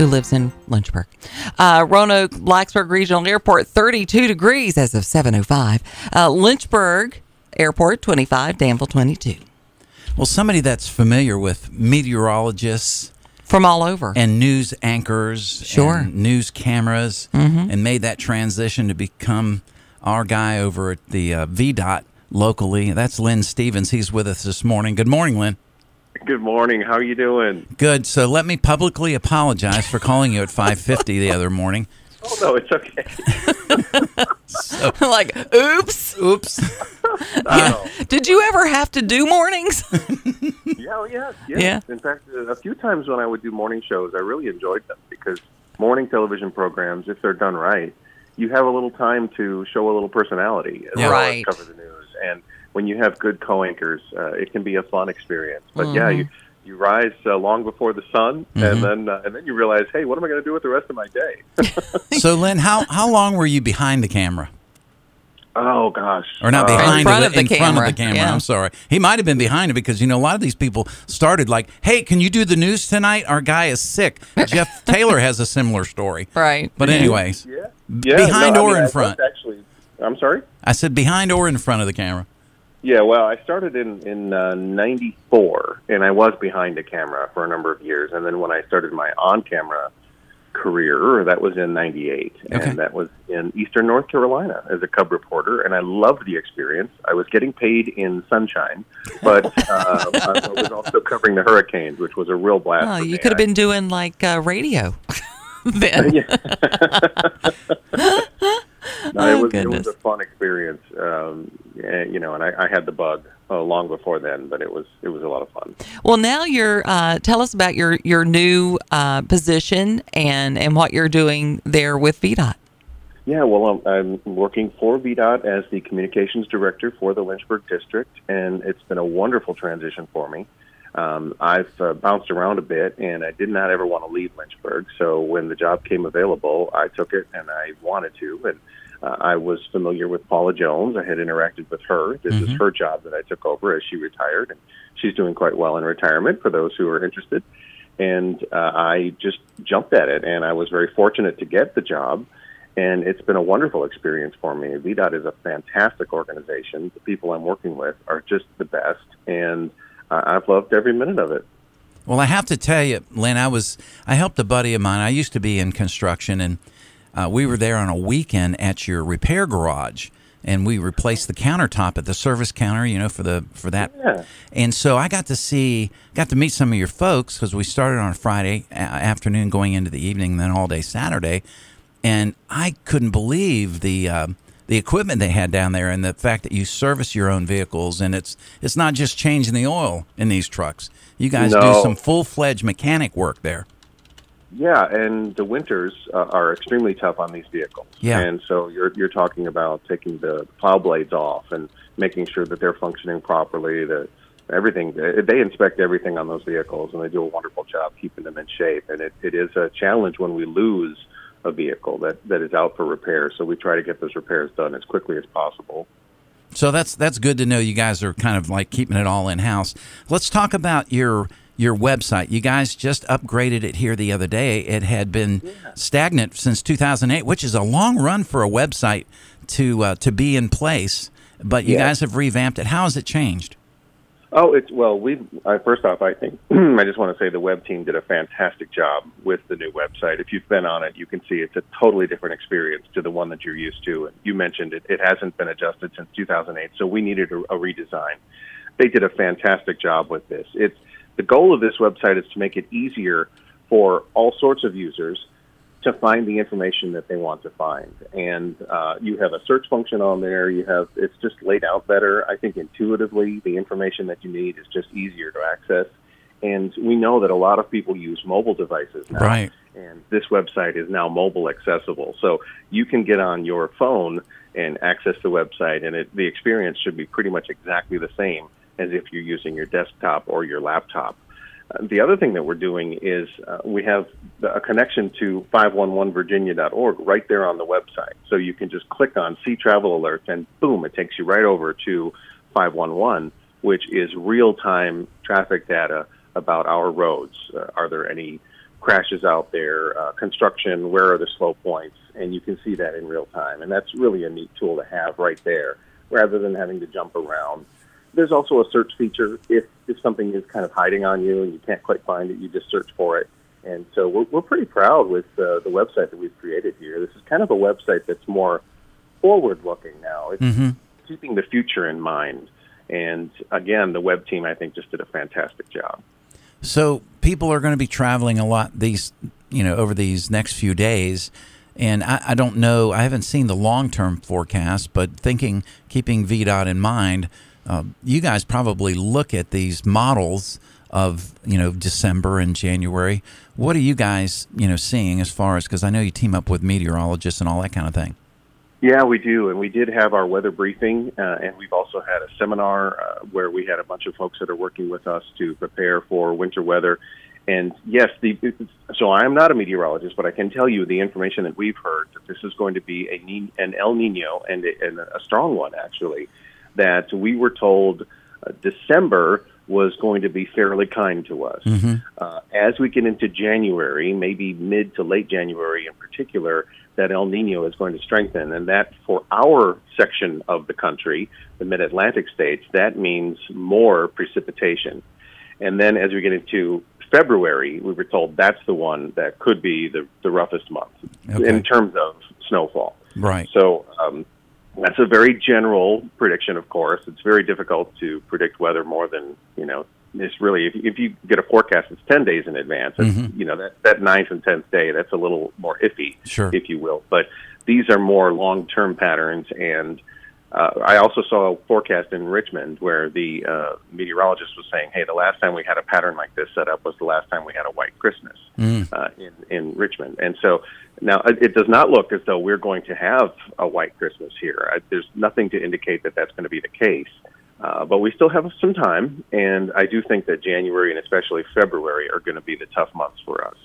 who lives in Lynchburg. Uh, Roanoke Blacksburg Regional Airport, 32 degrees as of 7:05. Uh, Lynchburg Airport, 25. Danville, 22. Well, somebody that's familiar with meteorologists From all over. and news anchors, Sure. and news cameras, and made that transition to become our guy over at the uh, VDOT locally. That's Lynn Stevens. He's with us this morning. Good morning, Lynn. Good morning. How are you doing? Good. So let me publicly apologize for calling you at 5:50 the other morning. Oh no, it's okay. like, oops. Oops. Oh, Did you ever have to do mornings? yeah, oh, yes, yes. Yeah. In fact, uh, a few times when I would do morning shows, I really enjoyed them because morning television programs, if they're done right, you have a little time to show a little personality as Yeah. well Right. as cover the news. And when you have good co-anchors, uh, it can be a fun experience. But yeah, Mm-hmm. you you rise uh, long before the sun, Mhm. and then uh, and then you realize, hey, what am I going to do with the rest of my day? So Lynn, how how long were you behind the camera? oh gosh, Or not Uh, behind front it, of the in front of camera, the camera. yeah. I'm sorry. He might have been behind it because you know a lot of these people started like, "Hey, can you do the news tonight? Our guy is sick." Jeff Taylor has a similar story. right. But anyways, Yeah, yeah. behind no, I or mean, in I- front? Actually, I'm sorry. I said behind or in front of the camera. Yeah, well, I started in in uh, '94, and I was behind a camera for a number of years, and then when I started my on-camera career, that was in '98, Okay. and that was in Eastern North Carolina as a cub reporter, and I loved the experience. I was getting paid in sunshine, but uh, I was also covering the hurricanes, which was a real blast. Oh, you could have been doing like uh, radio. then. Oh, it was it was a fun experience, um, and, you know, and I, I had the bug uh, long before then, but it was it was a lot of fun. Well, now you're. Uh, tell us about your your new uh, position and and what you're doing there with VDOT. Yeah, well, I'm, I'm working for VDOT as the communications director for the Lynchburg district, and it's been a wonderful transition for me. Um, I've uh, bounced around a bit, and I did not ever want to leave Lynchburg. So when the job came available, I took it, and I wanted to. And uh, I was familiar with Paula Jones. I had interacted with her. This is her job that I took over as she retired, and she's doing quite well in retirement. For those who are interested, and uh, I just jumped at it, and I was very fortunate to get the job and it's been a wonderful experience for me. VDOT is a fantastic organization. The people I'm working with are just the best, and uh, I've loved every minute of it. Well, I have to tell you, Lynn, I was I helped a buddy of mine. I used to be in construction, and uh, we were there on a weekend at your repair garage, and we replaced the countertop at the service counter. You know, for the for that. Yeah. And so I got to see, got to meet some of your folks because we started on a Friday afternoon, going into the evening, then all day Saturday, and I couldn't believe the. Uh, the equipment they had down there, and the fact that you service your own vehicles, and it's it's not just changing the oil in these trucks. You guys do some full fledged mechanic work there. Yeah, and the winters uh, are extremely tough on these vehicles. Yeah. And so you're you're talking about taking the plow blades off and making sure that they're functioning properly. That everything they inspect everything on those vehicles, and they do a wonderful job keeping them in shape. And it, it is a challenge when we lose a vehicle that that is out for repair. So we try to get those repairs done as quickly as possible. So that's that's good to know. You guys are kind of like keeping it all in house. Let's talk about your your website. You guys just upgraded it here the other day. It had been stagnant since 2008, which is a long run for a website to uh, to be in place. But you Yeah. guys have revamped it. How has it changed? Oh, it's well. We uh, first off, I think I just want to say the web team did a fantastic job with the new website. If you've been on it, you can see it's a totally different experience to the one that you're used to. And you mentioned it; it hasn't been adjusted since 2008, so we needed a, a redesign. They did a fantastic job with this. It's the goal of this website is to make it easier for all sorts of users to find the information that they want to find. And uh, you have a search function on there. You have it's just laid out better. I think intuitively, the information that you need is just easier to access. And we know that a lot of people use mobile devices now. Right. And this website is now mobile accessible, so you can get on your phone and access the website, and it, the experience should be pretty much exactly the same as if you're using your desktop or your laptop. Uh, the other thing that we're doing is uh, we have a connection to 511virginia.org right there on the website. So you can just click on See Travel Alerts and boom, it takes you right over to 511, which is real time traffic data about our roads. Uh, are there any crashes out there, uh, construction, where are the slow points, and you can see that in real time. And that's really a neat tool to have right there, rather than having to jump around. There's also a search feature. If if something is kind of hiding on you and you can't quite find it, you just search for it. And so we're, we're pretty proud with uh, the website that we've created here. This is kind of a website that's more forward looking now. It's Mm-hmm. keeping the future in mind. And again, the web team I think just did a fantastic job. So people are going to be traveling a lot these, you know, over these next few days. And I, I don't know, I haven't seen the long term forecast, but thinking, keeping VDOT in mind, uh, you guys probably look at these models of, you know, December and January. What are you guys, you know, seeing as far as, because I know you team up with meteorologists and all that kind of thing. Yeah, we do, and we did have our weather briefing, uh, and we've also had a seminar uh, where we had a bunch of folks that are working with us to prepare for winter weather. And yes, the so I am not a meteorologist, but I can tell you the information that we've heard that this is going to be a an El Nino and a, and a strong one actually. That we were told uh, December was going to be fairly kind to us. Uh, as we get into January, maybe mid to late January in particular, that El Nino is going to strengthen. And that for our section of the country, the mid Atlantic states, that means more precipitation. And then as we get into February, we were told that's the one that could be the, the roughest month Okay. in terms of snowfall. Right. So um, that's a very general prediction, of course. It's very difficult to predict weather more than, you know, it's really, if, if you get a forecast that's 10 days in advance, it's, mm-hmm. you know, that, that ninth and 10th day, that's a little more iffy, Sure. if you will. But these are more long term patterns. And uh, I also saw a forecast in Richmond where the uh, meteorologist was saying, hey, the last time we had a pattern like this set up was the last time we had a white Christmas uh, in, in Richmond. And so now it it does not look as though we're going to have a white Christmas here. I, there's nothing to indicate that that's going to be the case. Uh, but we still have some time, and I do think that January and especially February are going to be the tough months for us.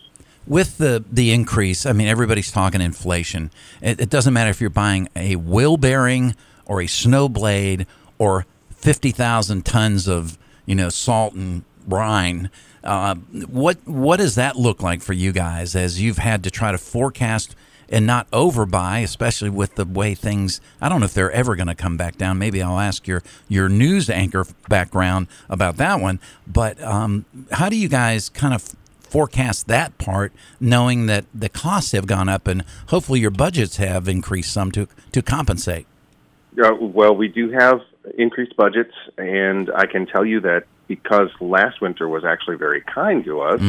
with the the increase, I mean, everybody's talking inflation. It, it doesn't matter if you're buying a wheel bearing or a snow blade or fifty thousand tons of you know salt and brine. Uh, what what does that look like for you guys as you've had to try to forecast and not overbuy, especially with the way things? I don't know if they're ever going to come back down. Maybe I'll ask your your news anchor background about that one. But um, how do you guys kind of forecast that part, knowing that the costs have gone up and hopefully your budgets have increased some to to compensate. Uh, well, we do have increased budgets, and I can tell you that because last winter was actually very kind to us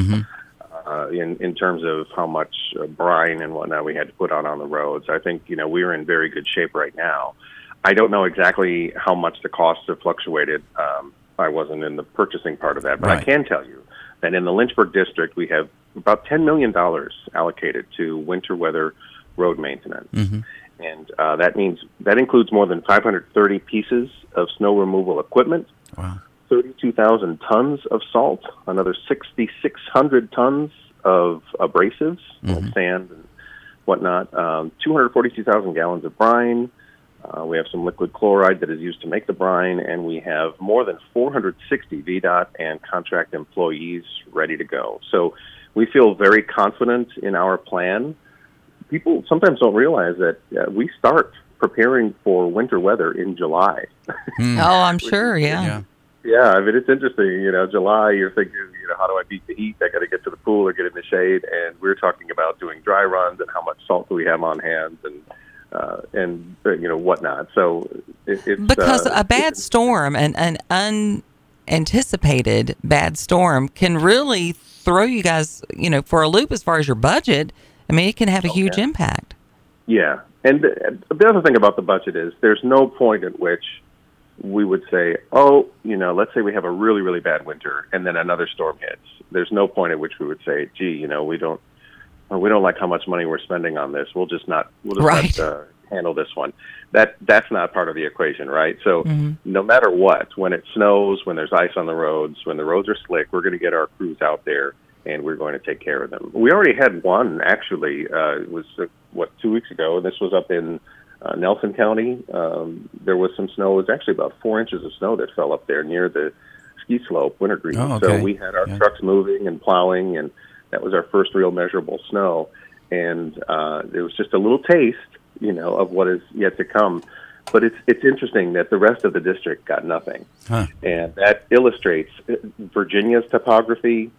uh, in in terms of how much uh, brine and whatnot we had to put out on the roads. I think you know we are in very good shape right now. I don't know exactly how much the costs have fluctuated. Um, I wasn't in the purchasing part of that, but I can tell you that in the Lynchburg district we have about ten million dollars allocated to winter weather road maintenance and uh, that means that includes more than 530 pieces of snow removal equipment, Wow. 32,000 tons of salt, another 6,600 tons of abrasives, like sand and whatnot, um, 242,000 gallons of brine. Uh, we have some liquid chloride that is used to make the brine, and we have more than 460 VDOT and contract employees ready to go. So we feel very confident in our plan people sometimes don't realize that uh, we start preparing for winter weather in July. Oh, I'm sure. Yeah. Yeah. yeah, I mean it's interesting. You know, July you're thinking, you know, how do I beat the heat? I got to get to the pool or get in the shade, and we're talking about doing dry runs and how much salt do we have on hand and uh, and uh, you know whatnot. So it, it's Because uh, a bad storm, an, an unanticipated bad storm, can really throw you guys, you know, for a loop as far as your budget. I mean, it can have a huge impact. Yeah, and the, the other thing about the budget is there's no point at which we would say, oh, you know, let's say we have a really, really bad winter and then another storm hits. There's no point at which we would say, gee, you know, we don't, we don't like how much money we're spending on this. We'll just not, we'll just Right. not uh, handle this one. That that's not part of the equation, right? So no matter what, when it snows, when there's ice on the roads, when the roads are slick, we're going to get our crews out there and we're going to take care of them. We already had one actually. Uh, it was uh, what two weeks ago. This was up in uh, Nelson County. Um, there was some snow. It was actually about four inches of snow that fell up there near the ski slope, Wintergreen. Oh, So we had our Yeah. trucks moving and plowing, and That was our first real measurable snow, and uh, it was just a little taste, you know, of what is yet to come. But it's it's interesting that the rest of the district got nothing, Huh. and that illustrates uh, Virginia's topography,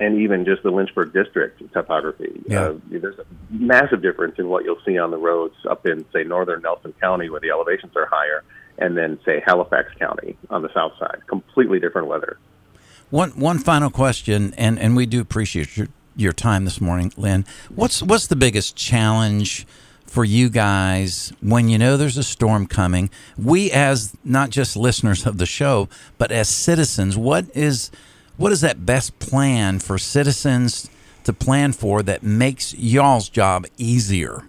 and even just the Lynchburg district topography. Yeah. Uh, there's a massive difference in what you'll see on the roads up in say northern Nelson County, where the elevations are higher, and then say Halifax County on the south side. Completely different weather. One one final question, and, and we do appreciate your, your time this morning, Lynn. What's what's the biggest challenge for you guys when you know there's a storm coming? We as not just listeners of the show, but as citizens, what is what is that best plan for citizens to plan for that makes y'all's job easier?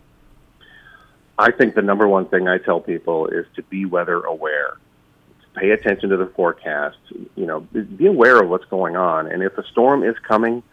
I think the number one thing I tell people is to be weather aware. Pay attention to the forecast. You know, be aware of what's going on. And if a storm is coming,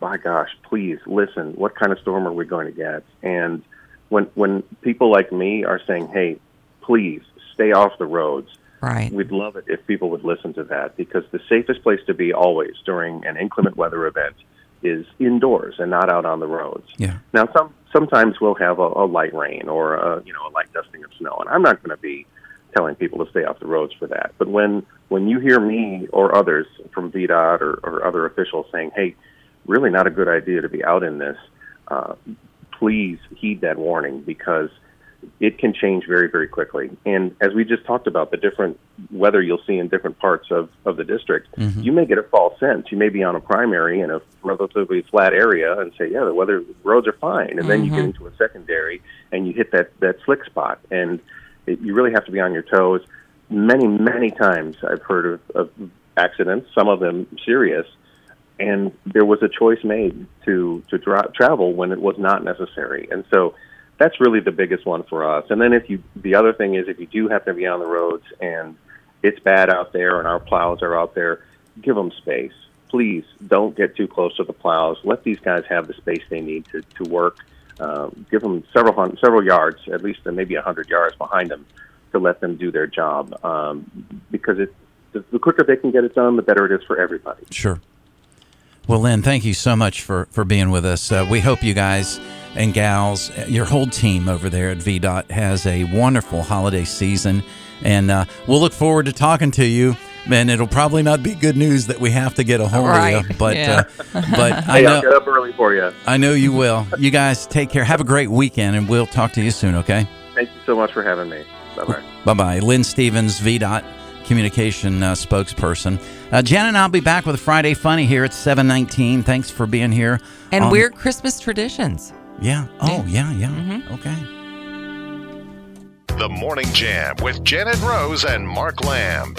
by gosh, please listen. What kind of storm are we going to get? And when when people like me are saying, "Hey, please stay off the roads," Right. we'd love it if people would listen to that because the safest place to be always during an inclement weather event is indoors and not out on the roads. Yeah. Now, some sometimes we'll have a, a light rain or a, you know a light dusting of snow, and I'm not going to be telling people to stay off the roads for that. But when when you hear me or others from VDOT or, or other officials saying, "Hey, really not a good idea to be out in this," uh, please heed that warning because it can change very very quickly. And as we just talked about, the different weather you'll see in different parts of of the district, mm-hmm. you may get a false sense. You may be on a primary in a relatively flat area and say, "Yeah, the weather roads are fine," and then you get mm-hmm. into a secondary and you hit that that slick spot, and it, you really have to be on your toes. Many many times I've heard of, of accidents, some of them serious, and there was a choice made to to dra- travel when it was not necessary, and so that's really the biggest one for us. And then if you, the other thing is if you do happen to be on the roads and it's bad out there and our plows are out there, give them space. Please don't get too close to the plows. Let these guys have the space they need to to work. Um, give them several hundred, several yards, at least uh, maybe a hundred yards behind them, to let them do their job. Um, because it, the quicker they can get it done, the better it is for everybody. Sure. Well, Lynn, thank you so much for, for being with us. Uh, we hope you guys and gals, your whole team over there at VDOT has a wonderful holiday season. And uh, we'll look forward to talking to you. And it'll probably not be good news that we have to get a hold Right. of you, but Yeah. uh, but I Hey, I'll get know up early for you. I know you will. You guys take care. Have a great weekend, and we'll talk to you soon. Okay. Thank you so much for having me. Bye bye. Bye bye. Lynn Stevens, VDOT communication uh, spokesperson. Uh, Jen and I'll be back with a Friday Funny here at 719. Thanks for being here. And on- weird Christmas traditions. Yeah. Oh, yeah, yeah. Mm-hmm. Okay. The Morning Jam with Janet Rose and Mark Lamb.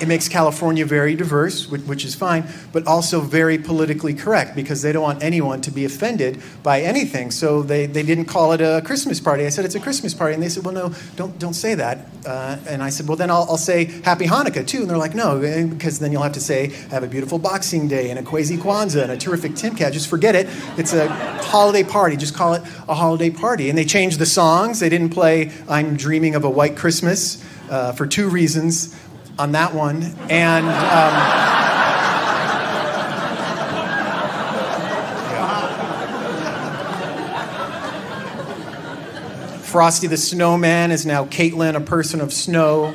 It, makes California very diverse, which, which is fine, but also very politically correct because they don't want anyone to be offended by anything. So they, they didn't call it a Christmas party. I said it's a Christmas party, and they said, well, no, don't don't say that. Uh, and I said, well, then I'll, I'll say Happy Hanukkah too. And they're like, no, because then you'll have to say have a beautiful Boxing Day and a Kwezi Kwanzaa and a terrific Timkat. Just forget it. It's a holiday party. Just call it a holiday party. And they changed the songs. They didn't play I'm Dreaming of a White Christmas uh, for two reasons on that one. And um, Frosty the Snowman is now Caitlin, a person of snow.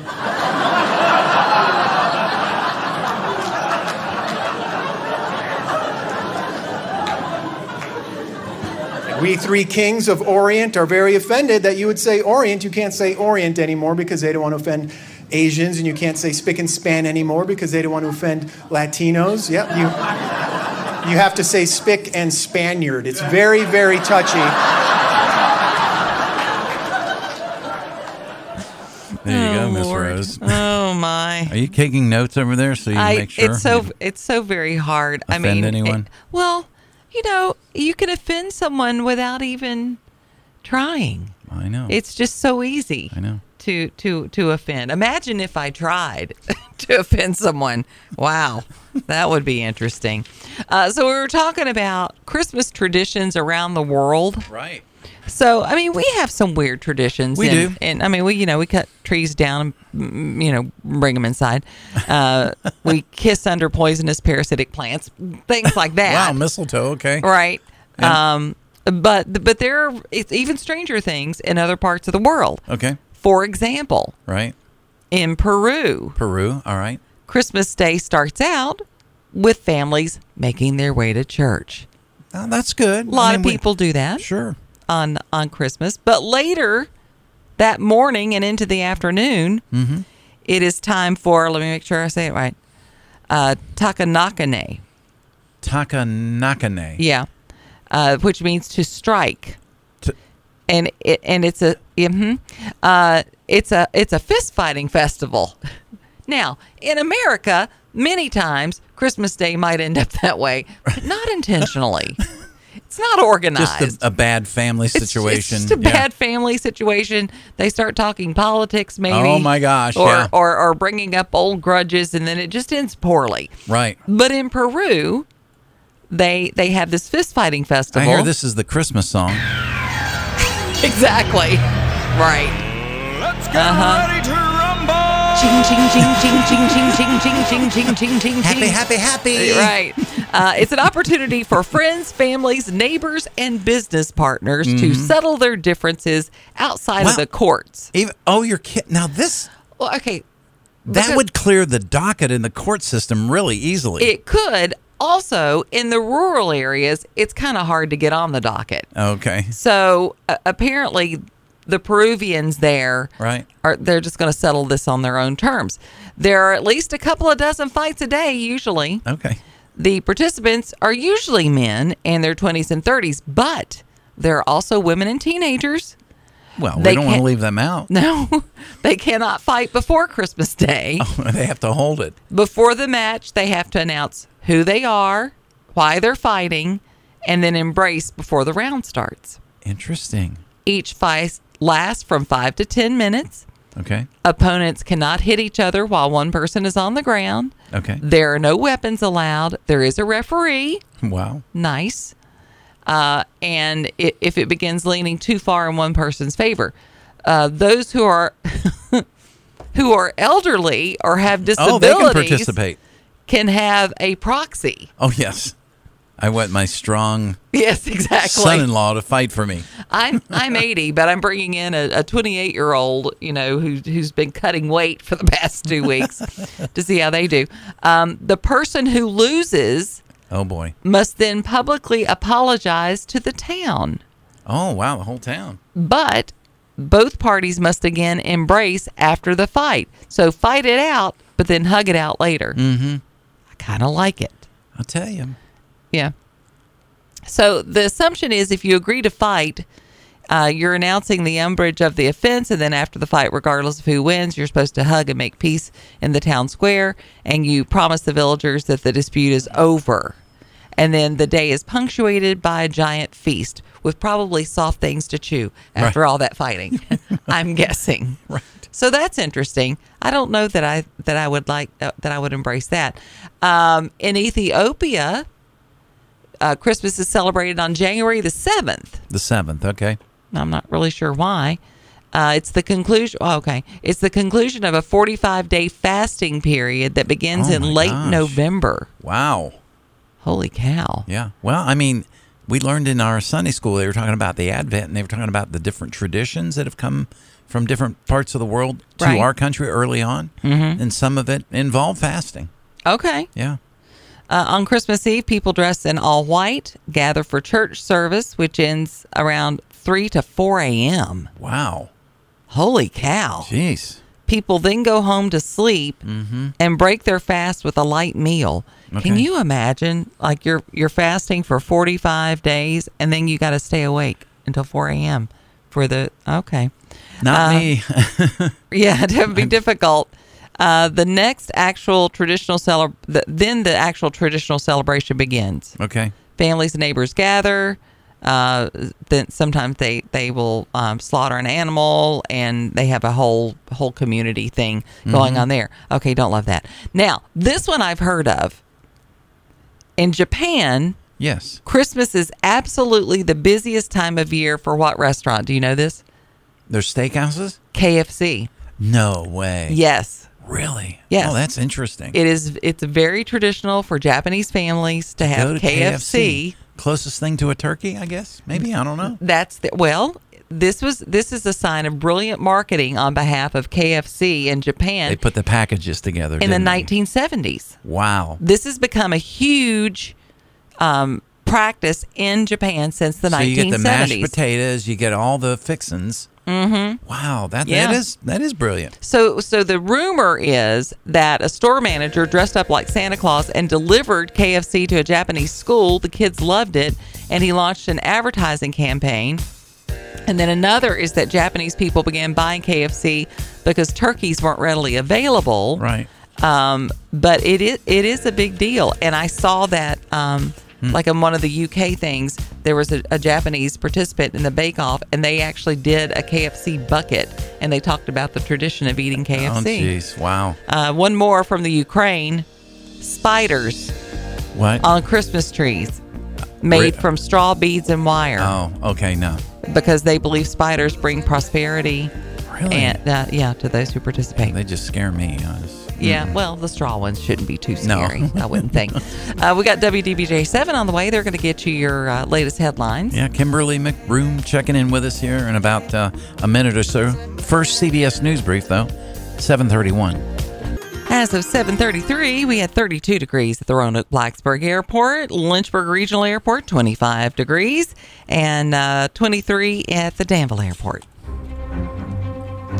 We three kings of Orient are very offended that you would say Orient. You can't say Orient anymore because they don't want to offend Asians, and you can't say spick and span anymore because they don't want to offend Latinos. Yep, you, you have to say spick and Spaniard. It's very, very touchy. There you go, Oh, Miss Rose. Oh my. Are you taking notes over there so you I, make sure? it's so it's so very hard. I Offend mean, anyone? it- well, you know, you can offend someone without even trying. I know. It's just so easy. I know. To to to offend. Imagine if I tried to offend someone. Wow, that would be interesting. Uh, so we were talking about Christmas traditions around the world. right. So I mean, we have some weird traditions. We and, do. and I mean, we you know we cut trees down, and mm, you know, bring them inside. Uh, we kiss under poisonous parasitic plants, things like that. Wow, mistletoe. Okay. right. Yeah. Um, but but there are even stranger things in other parts of the world. Okay. For example, Right. in Peru, Peru. All right. Christmas Day starts out with families making their way to church. Oh, that's good. A lot of people do that Sure. on on Christmas, but later that morning and into the afternoon, Mm-hmm. it is time for. Let me make sure I say it right. Uh, Takanakane, Takanakane. yeah, uh, which means to strike. And it, and it's a mm-hmm, uh, it's a it's a fist fighting festival. Now, in America, many times Christmas Day might end up that way, but not intentionally. it's not organized. Just a, a bad family It's- situation. It's just a Yeah. bad family situation. They start talking politics, maybe. Oh, my gosh, Or, yeah. or or bringing up old grudges, and then it just ends poorly. Right. But in Peru, they they have this fist fighting I festival. hear this is the Christmas song. Exactly right. Let's get Uh-huh. ready to rumble. Ching ching ching ching ching ching ching ching ching ching ching ching Happy, happy, happy. Right. Uh, it's an opportunity for friends, families, neighbors, and business partners to settle their differences outside Wow. of the courts. Even oh, you're kidding. Now this Well, okay. that because would clear the docket in the court system really easily. It could. Also, in the rural areas, it's kind of hard to get on the docket. okay. So uh, apparently, the Peruvians there Right. are they're just going to settle this on their own terms. There are at least a couple of dozen fights a day usually. Okay. The participants are usually men in their 20s and 30s, but there are also women and teenagers. Well, They we don't want to leave them out. No, they cannot fight before Christmas Day. Oh, they have to hold it. Before the match, they have to announce who they are, why they're fighting, and then embrace before the round starts. Interesting. Each fight lasts from 5 to 10 minutes. Okay. Opponents cannot hit each other while one person is on the ground. Okay. There are no weapons allowed. There is a referee. Wow. Nice. Uh, and i if it begins leaning too far in one person's favor, uh, those who are who are elderly or have Oh, disabilities they can participate. can have a proxy. Oh yes. I want my strong Yes, exactly. son-in-law to fight for me. I'm I'm 80, but I'm bringing in a 28 year old, you know, who who's been cutting weight for the past two weeks to see how they do. Um, the person who loses Oh boy. must then publicly apologize to the town, Oh wow, the whole town. but both parties must again embrace after the fight. So fight it out, but then hug it out later. Mm-hmm. I kind of like it. I'll tell you. Yeah. So the assumption is if you agree to fight, uh, you're announcing the umbrage of the offense, and then after the fight, regardless of who wins, you're supposed to hug and make peace in the town square, and you promise the villagers that the dispute is over. And then the day is punctuated by a giant feast with probably soft things to chew after all that fighting. I'm guessing. Right. So that's interesting. I don't know that I that I would like uh, that I would embrace that. Um, in Ethiopia, uh, Christmas is celebrated on January the seventh. The seventh. Okay. I'm not really sure why. Uh, it's the conclusion. Oh, okay, it's the conclusion of a 45 day fasting period that begins Oh in late gosh. November. Wow. Holy cow! Yeah. Well, I mean, we learned in our Sunday school they were talking about the Advent and they were talking about the different traditions that have come from different parts of the world to Right. our country early on, mm-hmm. and some of it involved fasting. Okay. Yeah. Uh, on Christmas Eve, people dress in all white, gather for church service, which ends around 3 to 4 a.m. Wow. Holy cow. Jeez. People then go home to sleep and break their fast with a light meal. Can Mm-hmm. You imagine like you're you're fasting for 45 days and then you got to stay awake until 4 a.m. for the okay. Not Uh, me. Yeah, it would be difficult. Uh, the next actual traditional celeb- the, then the actual traditional celebration begins. okay. families and neighbors gather. Uh, then sometimes they they will um, slaughter an animal, and they have a whole whole community thing going on there. Okay, don't love that. Now this one I've heard of. In Japan, Yes. Christmas is absolutely the busiest time of year for what restaurant? Do you know this? There's steakhouses? KFC. No way. Yes. Really? Yes. Oh, that's interesting. It is it's very traditional for Japanese families to have to KFC. Closest thing to a turkey, I guess. Maybe I don't know. That's the, well, this was this is a sign of brilliant marketing on behalf of KFC in Japan They put the packages together in the they? 1970s. Wow. This has become a huge um, practice in Japan since the so 1970s. you get the mashed potatoes, you get all the fixins. Mm-hmm. Wow, that Yeah. that is that is brilliant. So, so the rumor is that a store manager dressed up like Santa Claus and delivered KFC to a Japanese school. The kids loved it, and he launched an advertising campaign. And then another is that Japanese people began buying KFC because turkeys weren't readily available. Right. Um, but it is it is a big deal, and I saw that um, Hmm. like in one of the UK things, there was a, a Japanese participant in the Bake Off, and they actually did a KFC bucket, and they talked about the tradition of eating KFC. Oh, jeez. Wow. uh, one more from the Ukraine: spiders What? on Christmas trees, made from straw beads and wire, oh, okay. No. because they believe spiders bring prosperity. Really? And uh, yeah, to those who participate. They just scare me. Just- Yeah, well, the straw ones shouldn't be too No. scary, I wouldn't think. Uh, we got WDBJ7 on the way. They're going to get you your uh, latest headlines. Yeah, Kimberly McBroom checking in with us here in about uh, a minute or so. First CBS News brief, though, 731. As of 7:33, we had 32 degrees at the Roanoke Blacksburg Airport, Lynchburg Regional Airport 25 degrees, and uh, 23 at the Danville Airport.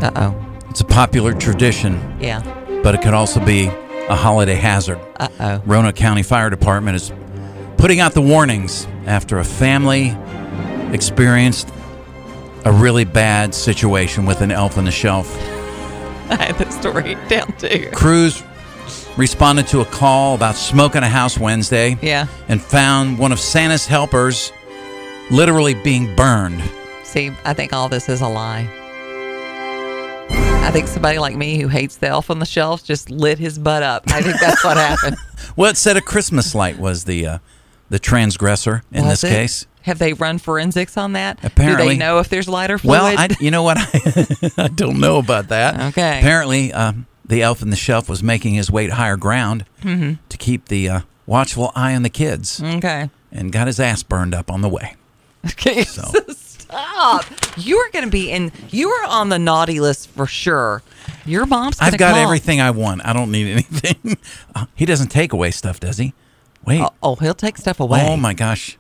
Uh oh. It's a popular tradition, Yeah. But it could also be a holiday hazard. Uh oh. Roanoke County Fire Department is putting out the warnings after a family experienced a really bad situation with an elf on the shelf. I had that story down too. Crews responded to a call about smoke in a house Wednesday Yeah. and found one of Santa's helpers literally being burned. See, I think all this is a lie. I think somebody like me who hates the elf on the shelf just lit his butt up. I think that's what happened. Well, it said a Christmas light was the uh, the transgressor in Was this it? case. Have they run forensics on that? Do Apparently. they know if there's lighter fluid? Well, I, you know what? I, I don't know about that. Okay. Apparently, um, the elf on the shelf was making his way to higher ground Mm-hmm. to keep the uh, watchful eye on the kids okay. and got his ass burned up on the way. Okay. So. Stop. You are going to be in. You are on the naughty list for sure. Your mom's. I've got call. everything I want. I don't need anything. Uh, he doesn't take away stuff, does he? Wait. Oh, oh, he'll take stuff away. Oh my gosh.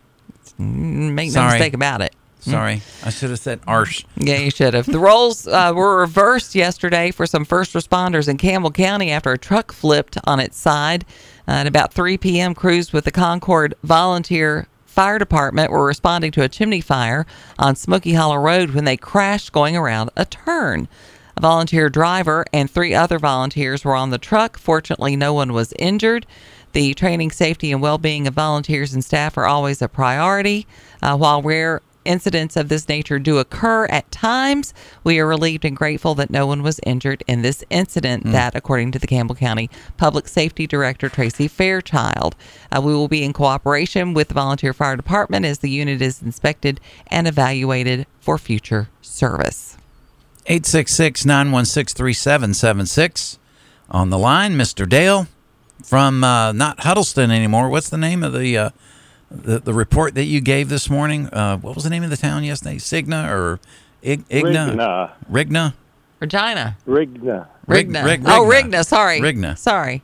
Make no Sorry. mistake about it. Sorry. I should have said arse. Yeah, you should have. The roles uh, were reversed yesterday for some first responders in Campbell County after a truck flipped on its side. Uh, at about 3 p.m., crews with the Concord Volunteer Fire Department were responding to a chimney fire on Smoky Hollow Road when they crashed going around a turn. A volunteer driver and three other volunteers were on the truck. Fortunately, no one was injured. The training, safety, and well being of volunteers and staff are always a priority. Uh, while rare incidents of this nature do occur at times, we are relieved and grateful that no one was injured in this incident. That, according to the Campbell County Public Safety Director Tracy Fairchild, uh, we will be in cooperation with the Volunteer Fire Department as the unit is inspected and evaluated for future service. 866 916 3776. On the line, Mr. Dale from uh, not Huddleston anymore. What's the name of the, uh, the the report that you gave this morning? Uh, what was the name of the town yesterday? Signa or Ig- Igna? Rigna. Rigna? Regina. Rigna. Rig- Rigna. Oh, Rigna. Rigna. Sorry. Rigna. Sorry.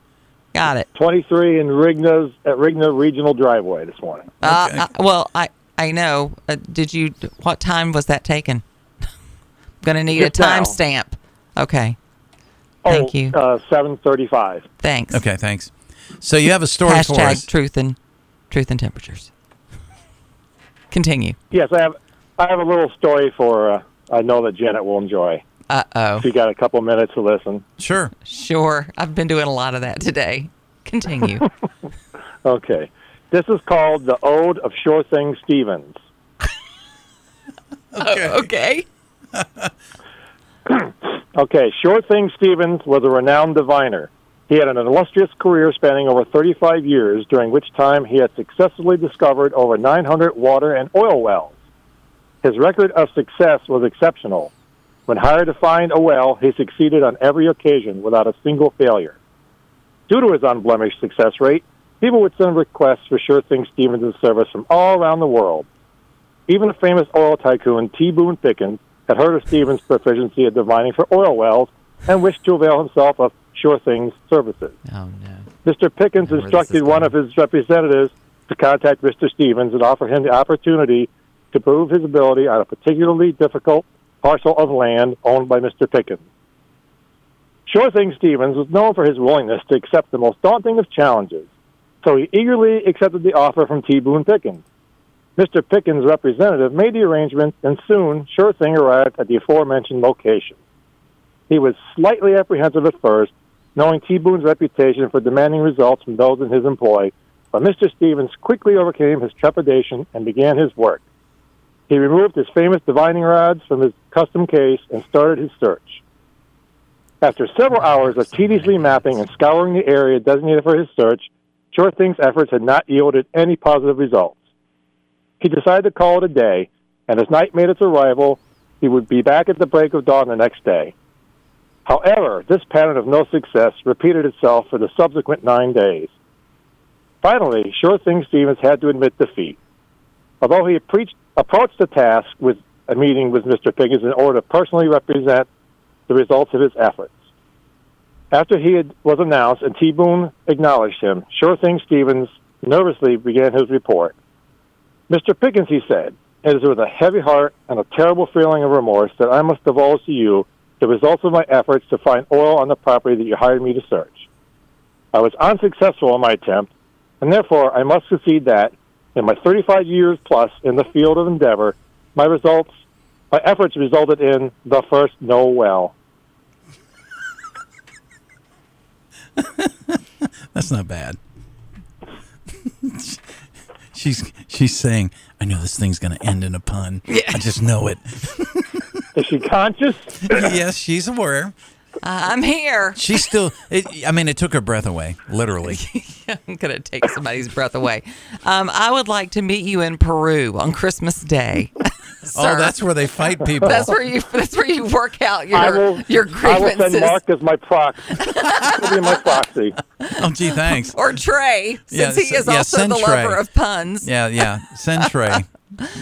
Got it. 23 in Rigna's at Rigna Regional Driveway this morning. Uh, Okay. uh, well, I I know. Uh, did you? What time was that taken? I'm Going to need Just a now. timestamp. Okay. Thank oh, you. Uh, 735. Thanks. Okay, thanks. So you have a story for Hashtag us. truth and truth and temperatures. Continue. Yes, I have. I have a little story for. Uh, I know that Janet will enjoy. Uh oh. If you got a couple minutes to listen. Sure. Sure. I've been doing a lot of that today. Continue. Okay. This is called the Ode of Sure Thing Stevens. Okay. Okay, Sure Thing Stevens was a renowned diviner. He had an illustrious career spanning over 35 years, during which time he had successfully discovered over 900 water and oil wells. His record of success was exceptional. When hired to find a well, he succeeded on every occasion without a single failure. Due to his unblemished success rate, people would send requests for Sure Thing Stevens' service from all around the world. Even the famous oil tycoon T. Boone Pickens had heard of Stevens' proficiency at divining for oil wells and wished to avail himself of Sure Thing's services. Oh no. Mr. Pickens instructed one of his representatives to contact Mr. Stevens and offer him the opportunity to prove his ability on a particularly difficult parcel of land owned by Mr. Pickens. Sure Thing Stevens was known for his willingness to accept the most daunting of challenges, so he eagerly accepted the offer from T. Boone Pickens. Mr. Pickens' representative made the arrangements, and soon Sure Thing arrived at the aforementioned location. He was slightly apprehensive at first, knowing T. Boone's reputation for demanding results from those in his employ, but Mr. Stevens quickly overcame his trepidation and began his work. He removed his famous divining rods from his custom case and started his search. After several hours of tediously mapping and scouring the area designated for his search, Sure Thing's efforts had not yielded any positive results. He decided to call it a day, and as night made its arrival, he would be back at the break of dawn the next day. However, this pattern of no success repeated itself for the subsequent nine days. Finally, Sure Thing Stevens had to admit defeat. Although he preached, approached the task with a meeting with Mr. Pickens in order to personally represent the results of his efforts. After he had, was announced and T. Boone acknowledged him, Sure Thing Stevens nervously began his report. Mr. Pickens, he said, it is with a heavy heart and a terrible feeling of remorse that I must divulge to you the results of my efforts to find oil on the property that you hired me to search. I was unsuccessful in my attempt, and therefore I must concede that, in my 35 years plus in the field of endeavor, my results, my efforts resulted in the first no well. That's not bad. she's she's saying, "I know this thing's going to end in a pun. Yeah. I just know it." Is she conscious? yes, she's aware. I'm here. She's still. It, I mean, it took her breath away, literally. I'm gonna take somebody's breath away. Um, I would like to meet you in Peru on Christmas Day. oh, that's where they fight people. That's where you. That's where you work out your I will, your I will send grievances. Mark as my proxy. He'll be my proxy. oh, gee, thanks. or Trey, Yeah, since he s- is yeah, also the Trey. lover of puns. Yeah, yeah. Send Trey.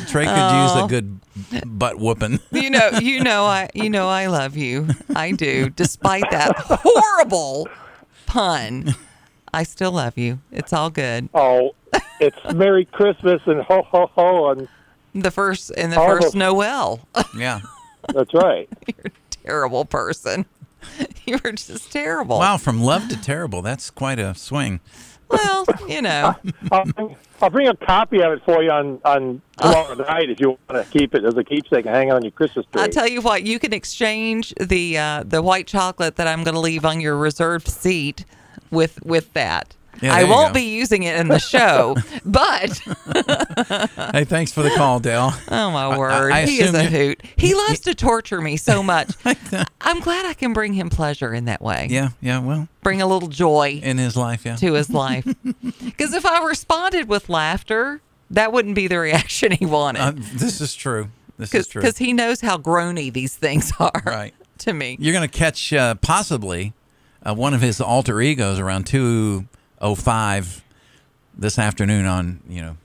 Trey could use a oh. good butt whooping. You know, you know, I, you know, I love you. I do, despite that horrible pun. I still love you. It's all good. Oh, it's Merry Christmas and ho ho ho, and The first and the first the- Noel. Yeah. that's right. You're a terrible person. You were just terrible. Wow, from love to terrible. That's quite a swing. Well, you know, I'll bring, I'll bring a copy of it for you on on tomorrow night if you want to keep it as a keepsake and hang it on your Christmas tree. I tell you what, you can exchange the uh, the white chocolate that I'm going to leave on your reserved seat with with that. Yeah, I won't be using it in the show, but Hey, thanks for the call, Dale. oh my word, I he is a hoot. He loves to torture me so much. I'm glad I can bring him pleasure in that way. Yeah, yeah. Well, Bring a little joy in his life, yeah. to his life. Because if I responded with laughter, that wouldn't be the reaction he wanted. Uh, this is true. This is true. Because he knows how groany these things are Right. to me. You're going to catch uh, possibly uh, one of his alter egos around 205 this afternoon on, you know,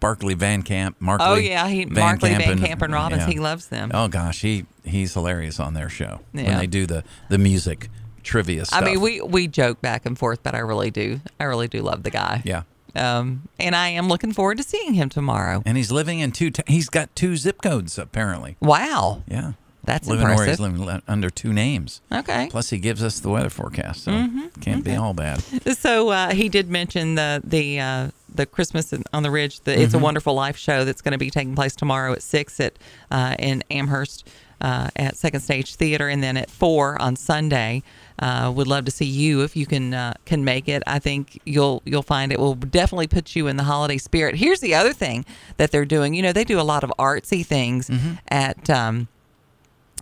Barkley Van Camp, Markley. Oh yeah, he Van Markley Camp Van and- Camp and Robbins. yeah. He loves them. Oh gosh, he he's hilarious on their show when they do the the music trivia stuff. I mean, we we joke back and forth, but I really do. I really do love the guy. yeah. Um, and I am looking forward to seeing him tomorrow. And he's living in two. T- he's got two zip codes apparently. Wow. Yeah, That's living where he's impressive. living under two names. Okay. Plus, he gives us the weather forecast, so Mm-hmm. can't be all bad. So uh, he did mention the the uh, the Christmas on the Ridge. The It's a Wonderful Life show that's going to be taking place tomorrow at six at uh, in Amherst. uh, at Second Stage Theater, and then at four on Sunday. Uh, would love to see you if you can uh, can make it. I think you'll you'll find it will definitely put you in the holiday spirit. Here's the other thing that they're doing. You know, they do a lot of artsy things at. Um,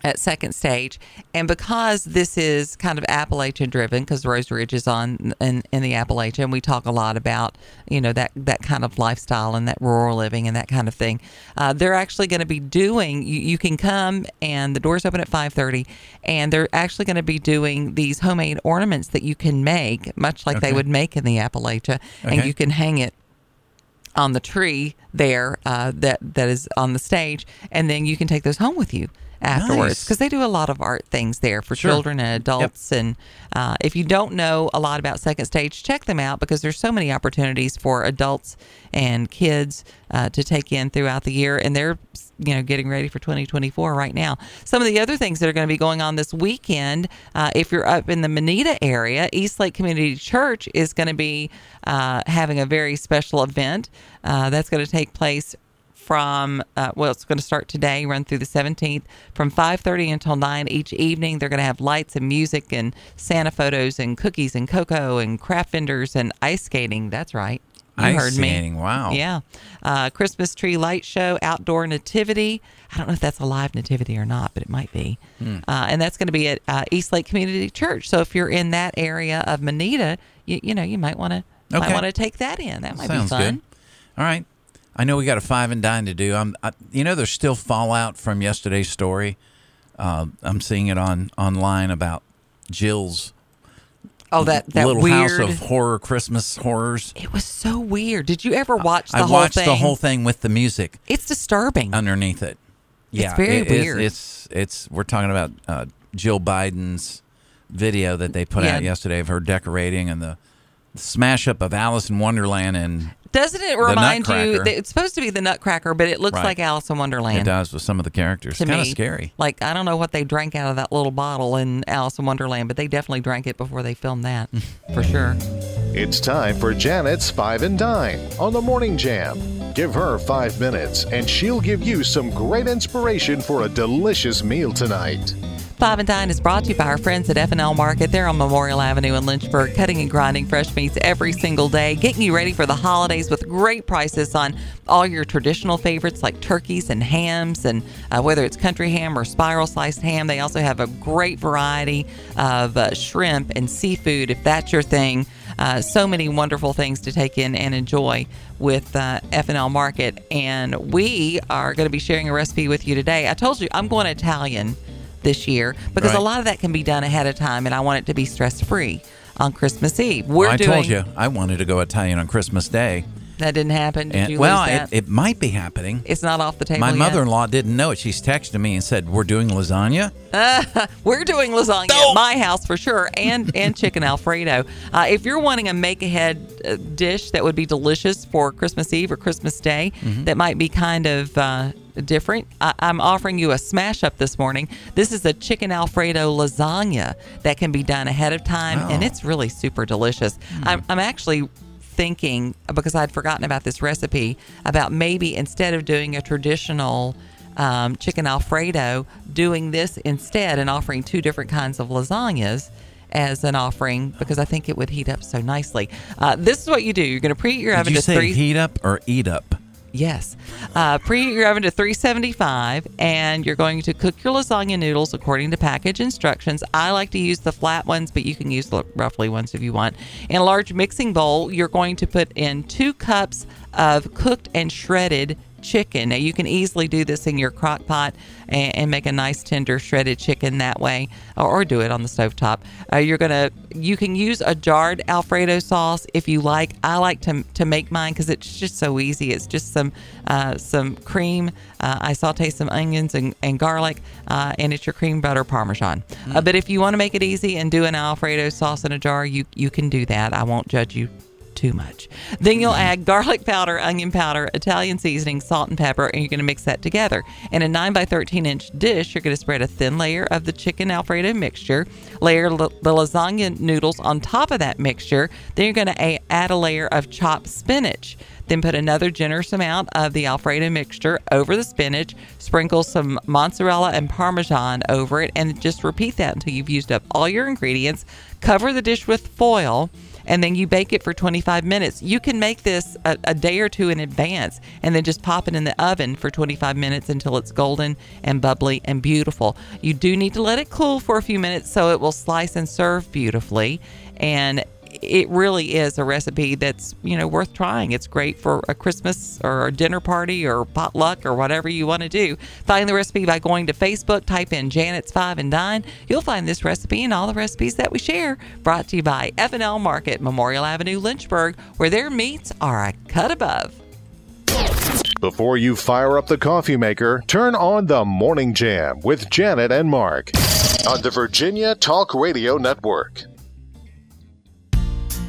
at second stage. And because this is kind of appalachian driven because rose ridge is on in, in the appalachian we talk a lot about you know that that kind of lifestyle and that rural living and that kind of thing. Uh, they're actually going to be doing you, you can come and the doors open at 5.30 and they're actually going to be doing these homemade ornaments that you can make much like they would make in the appalachia and you can hang it on the tree there uh, that that is on the stage, and then you can take those home with you afterwards Nice. because they do a lot of art things there for Sure. children and adults. And uh, if you don't know a lot about Second Stage, check them out because there's so many opportunities for adults and kids uh, to take in throughout the year, and they're you know getting ready for 2024 right now. Some of the other things that are going to be going on this weekend, uh, if you're up in the Moneta area, East Lake Community Church is going to be uh, having a very special event uh, that's going to take place from uh, well it's going to start today run through the 17th from 5.30 until 9 each evening. They're going to have lights and music and santa photos and cookies and cocoa and craft vendors and ice skating. That's right. You Ice heard me. skating, wow. yeah. Uh, christmas tree light show outdoor nativity. I don't know if that's a live nativity or not but it might be. Hmm. uh, and that's going to be at uh, east lake community church. So if you're in that area of moneta you, you know you might want to might want to take that in. That might Sounds be fun. good. All right. I know we got a five and dine to do. I'm, I, you know, there's still fallout from yesterday's story. Uh, I'm seeing it on online about Jill's oh that that little weird house of horror Christmas horrors. It was so weird. Did you ever watch the I whole watched thing? the whole thing with the music It's disturbing. underneath it. Yeah, very it is- weird. It's it's we're talking about uh, Jill Biden's video that they put Yeah. out yesterday of her decorating and the smash up of Alice in Wonderland and Doesn't it remind you that it's supposed to be the Nutcracker, but it looks Right. like Alice in Wonderland. it does with some of the characters. To Kind of me, scary. Like I don't know what they drank out of that little bottle in Alice in Wonderland, but they definitely drank it before they filmed that, for sure. It's time for Janet's Five and Dine on the Morning Jam. Give her five minutes, and she'll give you some great inspiration for a delicious meal tonight. Five and Dine is brought to you by our friends at F&L Market. They're on Memorial Avenue in Lynchburg, cutting and grinding fresh meats every single day, getting you ready for the holidays with great prices on all your traditional favorites like turkeys and hams, and uh, whether it's country ham or spiral sliced ham. They also have a great variety of uh, shrimp and seafood, if that's your thing. Uh, so many wonderful things to take in and enjoy with uh, F&L Market. And we are going to be sharing a recipe with you today. I told you I'm going Italian this year because a lot of that can be done ahead of time, and I want it to be stress free on Christmas Eve. We're I doing told you I wanted to go Italian on Christmas Day. that didn't happen. Did And, you well, it, it might be happening. it's not off the table. My mother-in-law didn't know it. She's texted me and said, "We're doing lasagna." We're doing lasagna at my house for sure, and and chicken alfredo. Uh, if you're wanting a make ahead uh, dish that would be delicious for Christmas Eve or Christmas Day, that might be kind of uh, different. I, I'm offering you a smash up this morning. This is a chicken alfredo lasagna that can be done ahead of time, and Oh. it's really super delicious. I'm, I'm actually thinking because I'd forgotten about this recipe about maybe instead of doing a traditional um, chicken alfredo, doing this instead and offering two different kinds of lasagnas as an offering because I think it would heat up so nicely. Uh, this is what you do: you're going to preheat your oven. Did oven you to say three. heat up or eat up? Yes. Uh, preheat your oven to 375, and you're going to cook your lasagna noodles according to package instructions. I like to use the flat ones, but you can use the roughly ones if you want. In a large mixing bowl, you're going to put in two cups of cooked and shredded chicken. Now, you can easily do this in your crock pot and, and make a nice tender shredded chicken that way, or, or do it on the stovetop. Uh, you're gonna you can use a jarred Alfredo sauce if you like. I like to, to make mine because it's just so easy. It's just some uh, some cream. Uh, I saute some onions and, and garlic, uh, and it's your cream butter parmesan. Uh, but if you want to make it easy and do an Alfredo sauce in a jar, you you can do that. I won't judge you too much. Then you'll mm-hmm. add garlic powder, onion powder, Italian seasoning, salt, and pepper, and you're going to mix that together. In a 9 by 13 inch dish, you're going to spread a thin layer of the chicken Alfredo mixture, layer l- the lasagna noodles on top of that mixture. Then you're going to a- add a layer of chopped spinach. Then put another generous amount of the Alfredo mixture over the spinach. Sprinkle some mozzarella and parmesan over it, and just repeat that until you've used up all your ingredients. Cover the dish with foil and then you bake it for 25 minutes. You can make this a, a, day or two in advance and then just pop it in the oven for 25 minutes until it's golden and bubbly and beautiful. You do need to let it cool for a few minutes so it will slice and serve beautifully. And it really is a recipe that's you know worth trying. It's great for a Christmas or a dinner party or potluck or whatever you want to do. Find the recipe by going to Facebook, type in Janet's Five and Dine. You'll find this recipe and all the recipes that we share. Brought to you by F&L Market, Memorial Avenue, Lynchburg, where their meats are a cut above. Before you fire up the coffee maker, turn on the Morning Jam with Janet and Mark on the Virginia Talk Radio Network.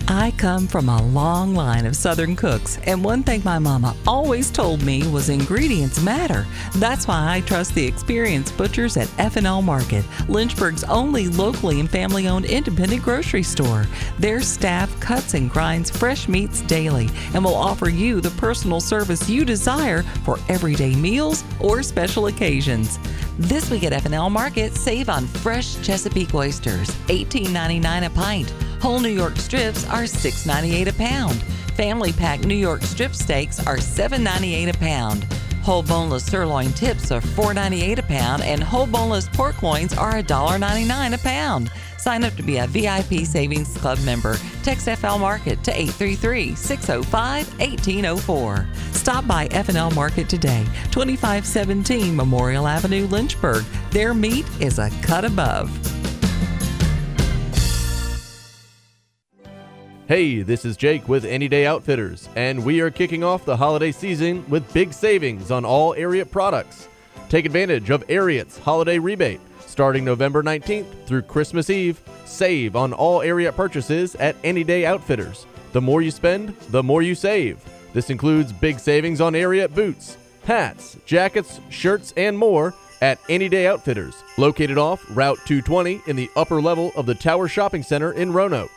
I come from a long line of Southern cooks, and one thing my mama always told me was ingredients matter. That's why I trust the experienced butchers at F&L Market, Lynchburg's only locally and family-owned independent grocery store. Their staff cuts and grinds fresh meats daily and will offer you the personal service you desire for everyday meals or special occasions. This week at F&L Market, save on fresh Chesapeake oysters, $18.99 a pint. Whole New York strips are $6.98 a pound. Family pack New York strip steaks are $7.98 a pound. Whole boneless sirloin tips are $4.98 a pound, and whole boneless pork loins are $1.99 a pound. Sign up to be a VIP Savings Club member. Text FL Market to 833-605-1804. Stop by FNL Market today, 2517 Memorial Avenue, Lynchburg. Their meat is a cut above. Hey, this is Jake with Any Day Outfitters, and we are kicking off the holiday season with big savings on all Ariat products. Take advantage of Ariat's holiday rebate starting November 19th through Christmas Eve. Save on all Ariat purchases at Any Day Outfitters. The more you spend, the more you save. This includes big savings on Ariat boots, hats, jackets, shirts, and more at Any Day Outfitters, located off Route 220 in the upper level of the Tower Shopping Center in Roanoke.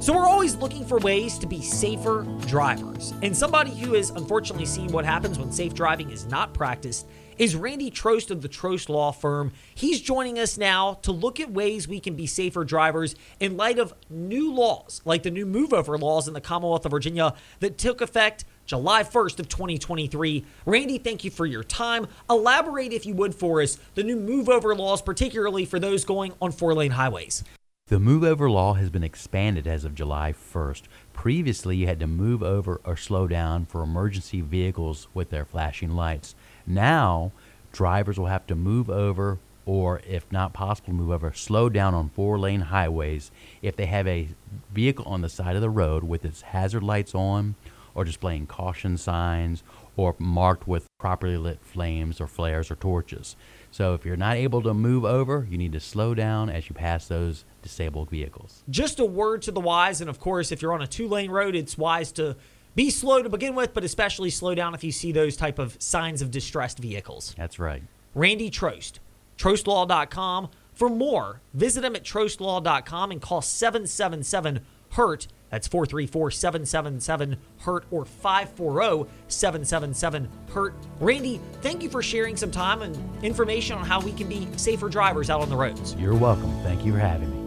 So we're always looking for ways to be safer drivers. And somebody who has unfortunately seen what happens when safe driving is not practiced is Randy Trost of the Trost Law Firm. He's joining us now to look at ways we can be safer drivers in light of new laws, like the new move over laws in the Commonwealth of Virginia that took effect July 1st of 2023. Randy, thank you for your time. Elaborate if you would for us the new move over laws particularly for those going on four-lane highways. The move over law has been expanded as of July 1st. Previously, you had to move over or slow down for emergency vehicles with their flashing lights. Now, drivers will have to move over or, if not possible, move over, slow down on four lane highways if they have a vehicle on the side of the road with its hazard lights on or displaying caution signs or marked with properly lit flames or flares or torches. So if you're not able to move over, you need to slow down as you pass those disabled vehicles. Just a word to the wise, and of course, if you're on a two lane road, it's wise to be slow to begin with, but especially slow down if you see those type of signs of distressed vehicles. That's right. Randy Trost, trostlaw.com. For more, visit him at trostlaw.com and call 777 HURT. That's 434 777 HURT or 540 777 HURT. Randy, thank you for sharing some time and information on how we can be safer drivers out on the roads. You're welcome. Thank you for having me.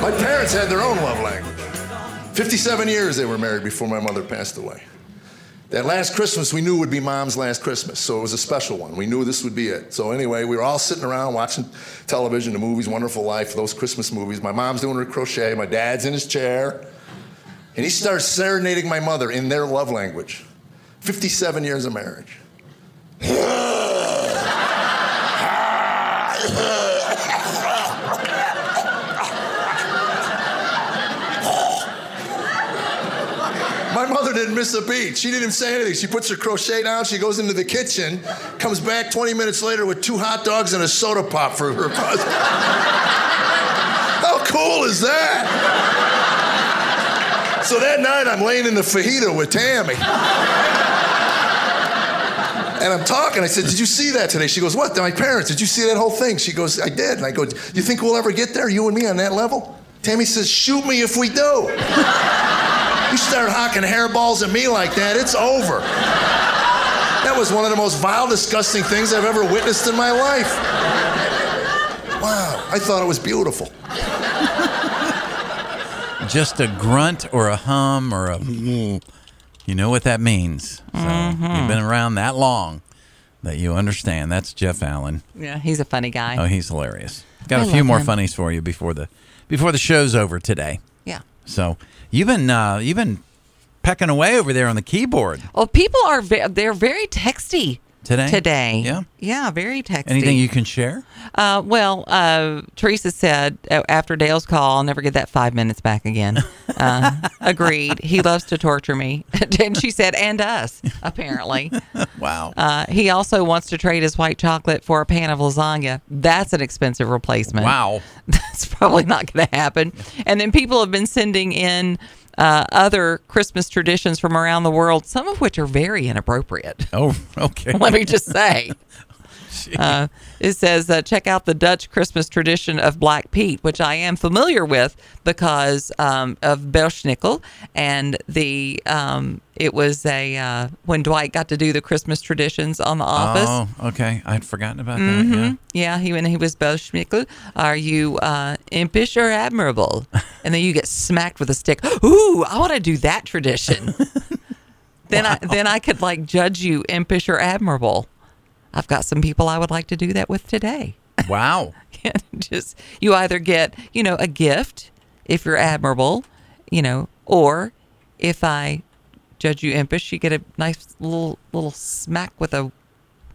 My parents had their own love language. 57 years they were married before my mother passed away. That last Christmas we knew would be mom's last Christmas, so it was a special one. We knew this would be it. So anyway, we were all sitting around watching television, the movies, Wonderful Life, those Christmas movies. My mom's doing her crochet, my dad's in his chair, and he starts serenading my mother in their love language. 57 years of marriage. Mother didn't miss a beat. She didn't even say anything. She puts her crochet down, she goes into the kitchen, comes back 20 minutes later with two hot dogs and a soda pop for her husband. How cool is that? So that night I'm laying in the fajita with Tammy. And I'm talking. I said, Did you see that today? She goes, What? My parents. Did you see that whole thing? She goes, I did. And I go, Do You think we'll ever get there, you and me, on that level? Tammy says, Shoot me if we do. You start hawking hairballs at me like that, it's over. That was one of the most vile, disgusting things I've ever witnessed in my life. Wow, I thought it was beautiful. Just a grunt or a hum or a. You know what that means. So Mhm. you've been around that long that you understand. That's Jeff Allen. Yeah, he's a funny guy. Oh, he's hilarious. Got I a few more him. funnies for you before the before the show's over today. Yeah. So you've been uh, you've been pecking away over there on the keyboard. Well, people are ve- they're very texty today. today. Yeah. Yeah, very texty. Anything you can share? Uh, well, uh, Teresa said uh, after Dale's call, I'll never get that five minutes back again. Uh, agreed. He loves to torture me. and she said, and us, apparently. wow. Uh, he also wants to trade his white chocolate for a pan of lasagna. That's an expensive replacement. Wow. That's probably not going to happen. And then people have been sending in uh, other Christmas traditions from around the world, some of which are very inappropriate. Oh, okay. Let me just say. Uh, it says, uh, check out the Dutch Christmas tradition of Black Pete, which I am familiar with because um, of Belsnickel. And the um, it was a uh, when Dwight got to do the Christmas traditions on The Office. Oh, okay. I'd forgotten about Mhm. that. Yeah. Yeah, he when he was Belsnickel. Are you uh, impish or admirable? and then you get smacked with a stick. Ooh, I want to do that tradition. then I then I could like judge you impish or admirable. I've got some people I would like to do that with today. Wow. Just you either get you know a gift if you're admirable, you know, or if I judge you impish, you get a nice little little smack with a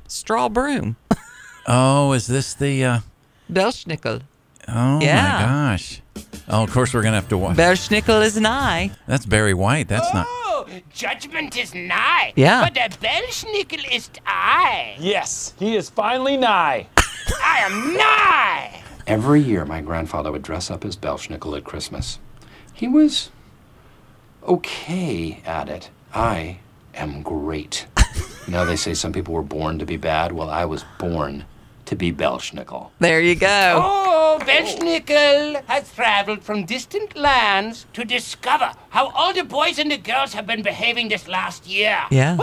straw broom. Oh, is this the? Uh, Belsnickel. oh Yeah. my gosh. Oh, of course we're gonna have to watch. Belsnickel is nigh. That's Barry White. That's not. Oh, judgment is nigh. Yeah. But der Belsnickel is I. Yes, he is finally nigh. I am nigh. Every year, my grandfather would dress up as Belsnickel at Christmas. He was okay at it. I am great. you know, they say some people were born to be bad. Well, I was born to be Belsnickel. There you go. Oh, Belsnickel has traveled from distant lands to discover how all the boys and the girls have been behaving this last year. Yeah.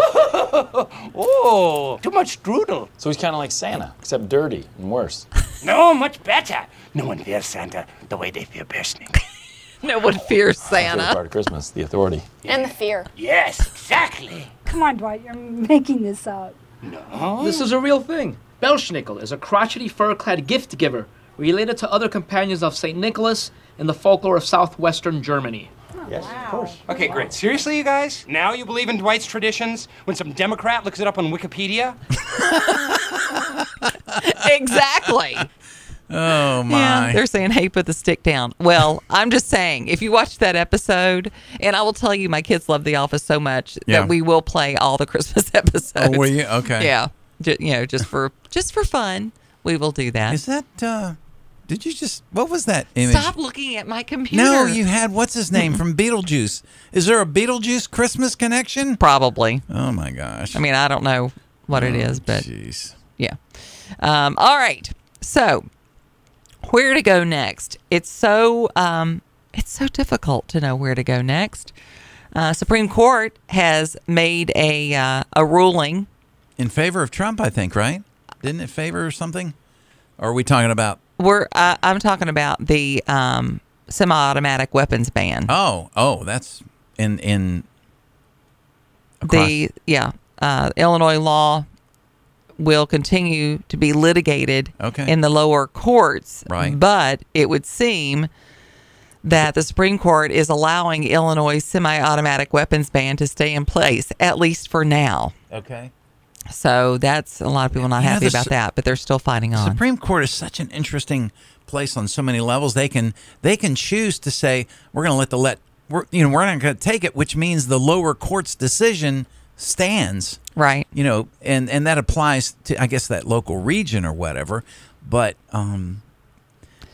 oh, too much strudel. So he's kind of like Santa, except dirty and worse. No, much better. No one fears Santa the way they fear Belschnickel. No one fears Favorite Santa. part of Christmas, the authority. And the fear. Yes, exactly. Come on, Dwight, you're making this up. No. This is a real thing. Belsnickel is a crotchety fur-clad gift giver related to other companions of St. Nicholas in the folklore of southwestern Germany. Yes, of course. Okay, great. Seriously, you guys? Now you believe in Dwight's traditions when some Democrat looks it up on Wikipedia? exactly. Oh my. Yeah, they're saying, "Hey, put the stick down." Well, I'm just saying, if you watch that episode, and I will tell you, my kids love The Office so much Yeah. that we will play all the Christmas episodes. Oh, will you? Okay. Yeah, You know, just for just for fun, we will do that. Is that? uh Did you just? What was that image? Stop looking at my computer. No, you had what's his name from Beetlejuice. Is there a Beetlejuice Christmas connection? Probably. Oh my gosh. I mean, I don't know what it Oh, is, but jeez. yeah. Um, all right. So, where to go next? It's so um, it's so difficult to know where to go next. Uh, Supreme Court has made a uh, a ruling In favor of Trump, I think, right? Didn't it favor something? Or are we talking about? We're uh, I'm talking about the um, semi-automatic weapons ban. Oh, oh, that's in in. the yeah uh, Illinois law will continue to be litigated Okay. in the lower courts. Right. But it would seem that the Supreme Court is allowing Illinois semi-automatic weapons ban to stay in place at least for now. Okay. So that's a lot of people not happy the about that, but they're still fighting on. Supreme Court is such an interesting place on so many levels. They can they can choose to say we're going to let the let we're you know we're not going to take it, which means the lower court's decision stands. Right. You know, and and that applies to I guess that local region or whatever. But um,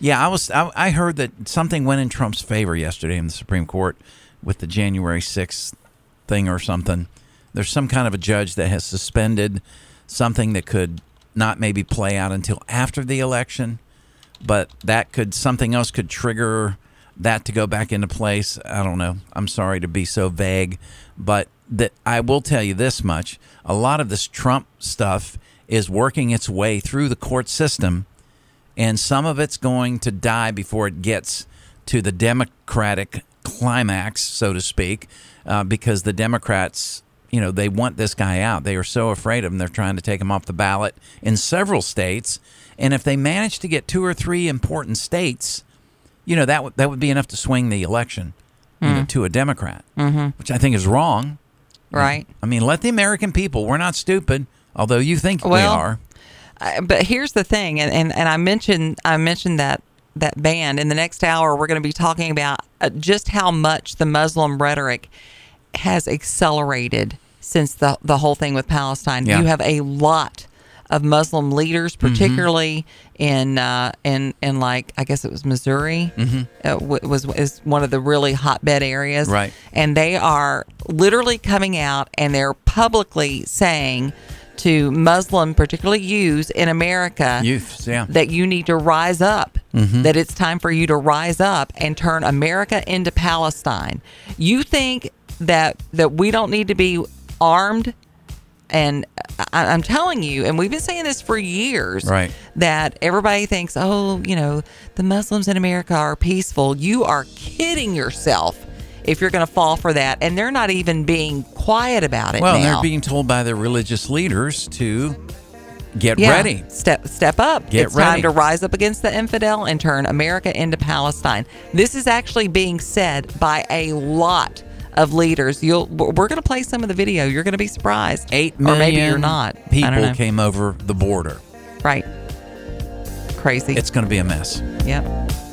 yeah, I was I, I heard that something went in Trump's favor yesterday in the Supreme Court with the January sixth thing or something. There's some kind of a judge that has suspended something that could not maybe play out until after the election, but that could something else could trigger that to go back into place. I don't know. I'm sorry to be so vague, but that I will tell you this much: a lot of this Trump stuff is working its way through the court system, and some of it's going to die before it gets to the Democratic climax, so to speak, uh, because the Democrats, you know, they want this guy out. They are so afraid of him. They're trying to take him off the ballot in several states. And if they manage to get two or three important states, you know, that, w- that would be enough to swing the election you know, Mm. to a Democrat, Mhm. which I think is wrong. Right. I mean, let the American people, we're not stupid, although you think we are. Uh, but here's the thing, and, and, and I mentioned I mentioned that that ban. In the next hour, we're going to be talking about uh, just how much the Muslim rhetoric has accelerated since the the whole thing with Palestine. Yeah. You have a lot of Muslim leaders, Mm-hmm. particularly in uh, in in like I guess it was Missouri, Mhm. uh, w- was is one of the really hotbed areas, Right. And they are literally coming out and they're publicly saying to Muslim, particularly youths in America, Youths, yeah. that you need to rise up. Mhm. That it's time for you to rise up and turn America into Palestine. You think that that we don't need to be armed and I, I'm telling you, and we've been saying this for years, Right. That everybody thinks, oh, you know, the Muslims in America are peaceful. You are kidding yourself if you're going to fall for that, and they're not even being quiet about it. Well, now. they're being told by their religious leaders to get Yeah, ready. Step step up. Get it's time ready. to rise up against the infidel and turn America into Palestine. This is actually being said by a lot of leaders. You'll we're going to play some of the video. You're going to be surprised. Eight or maybe you're not. People came over the border. Right. Crazy. It's going to be a mess. Yep.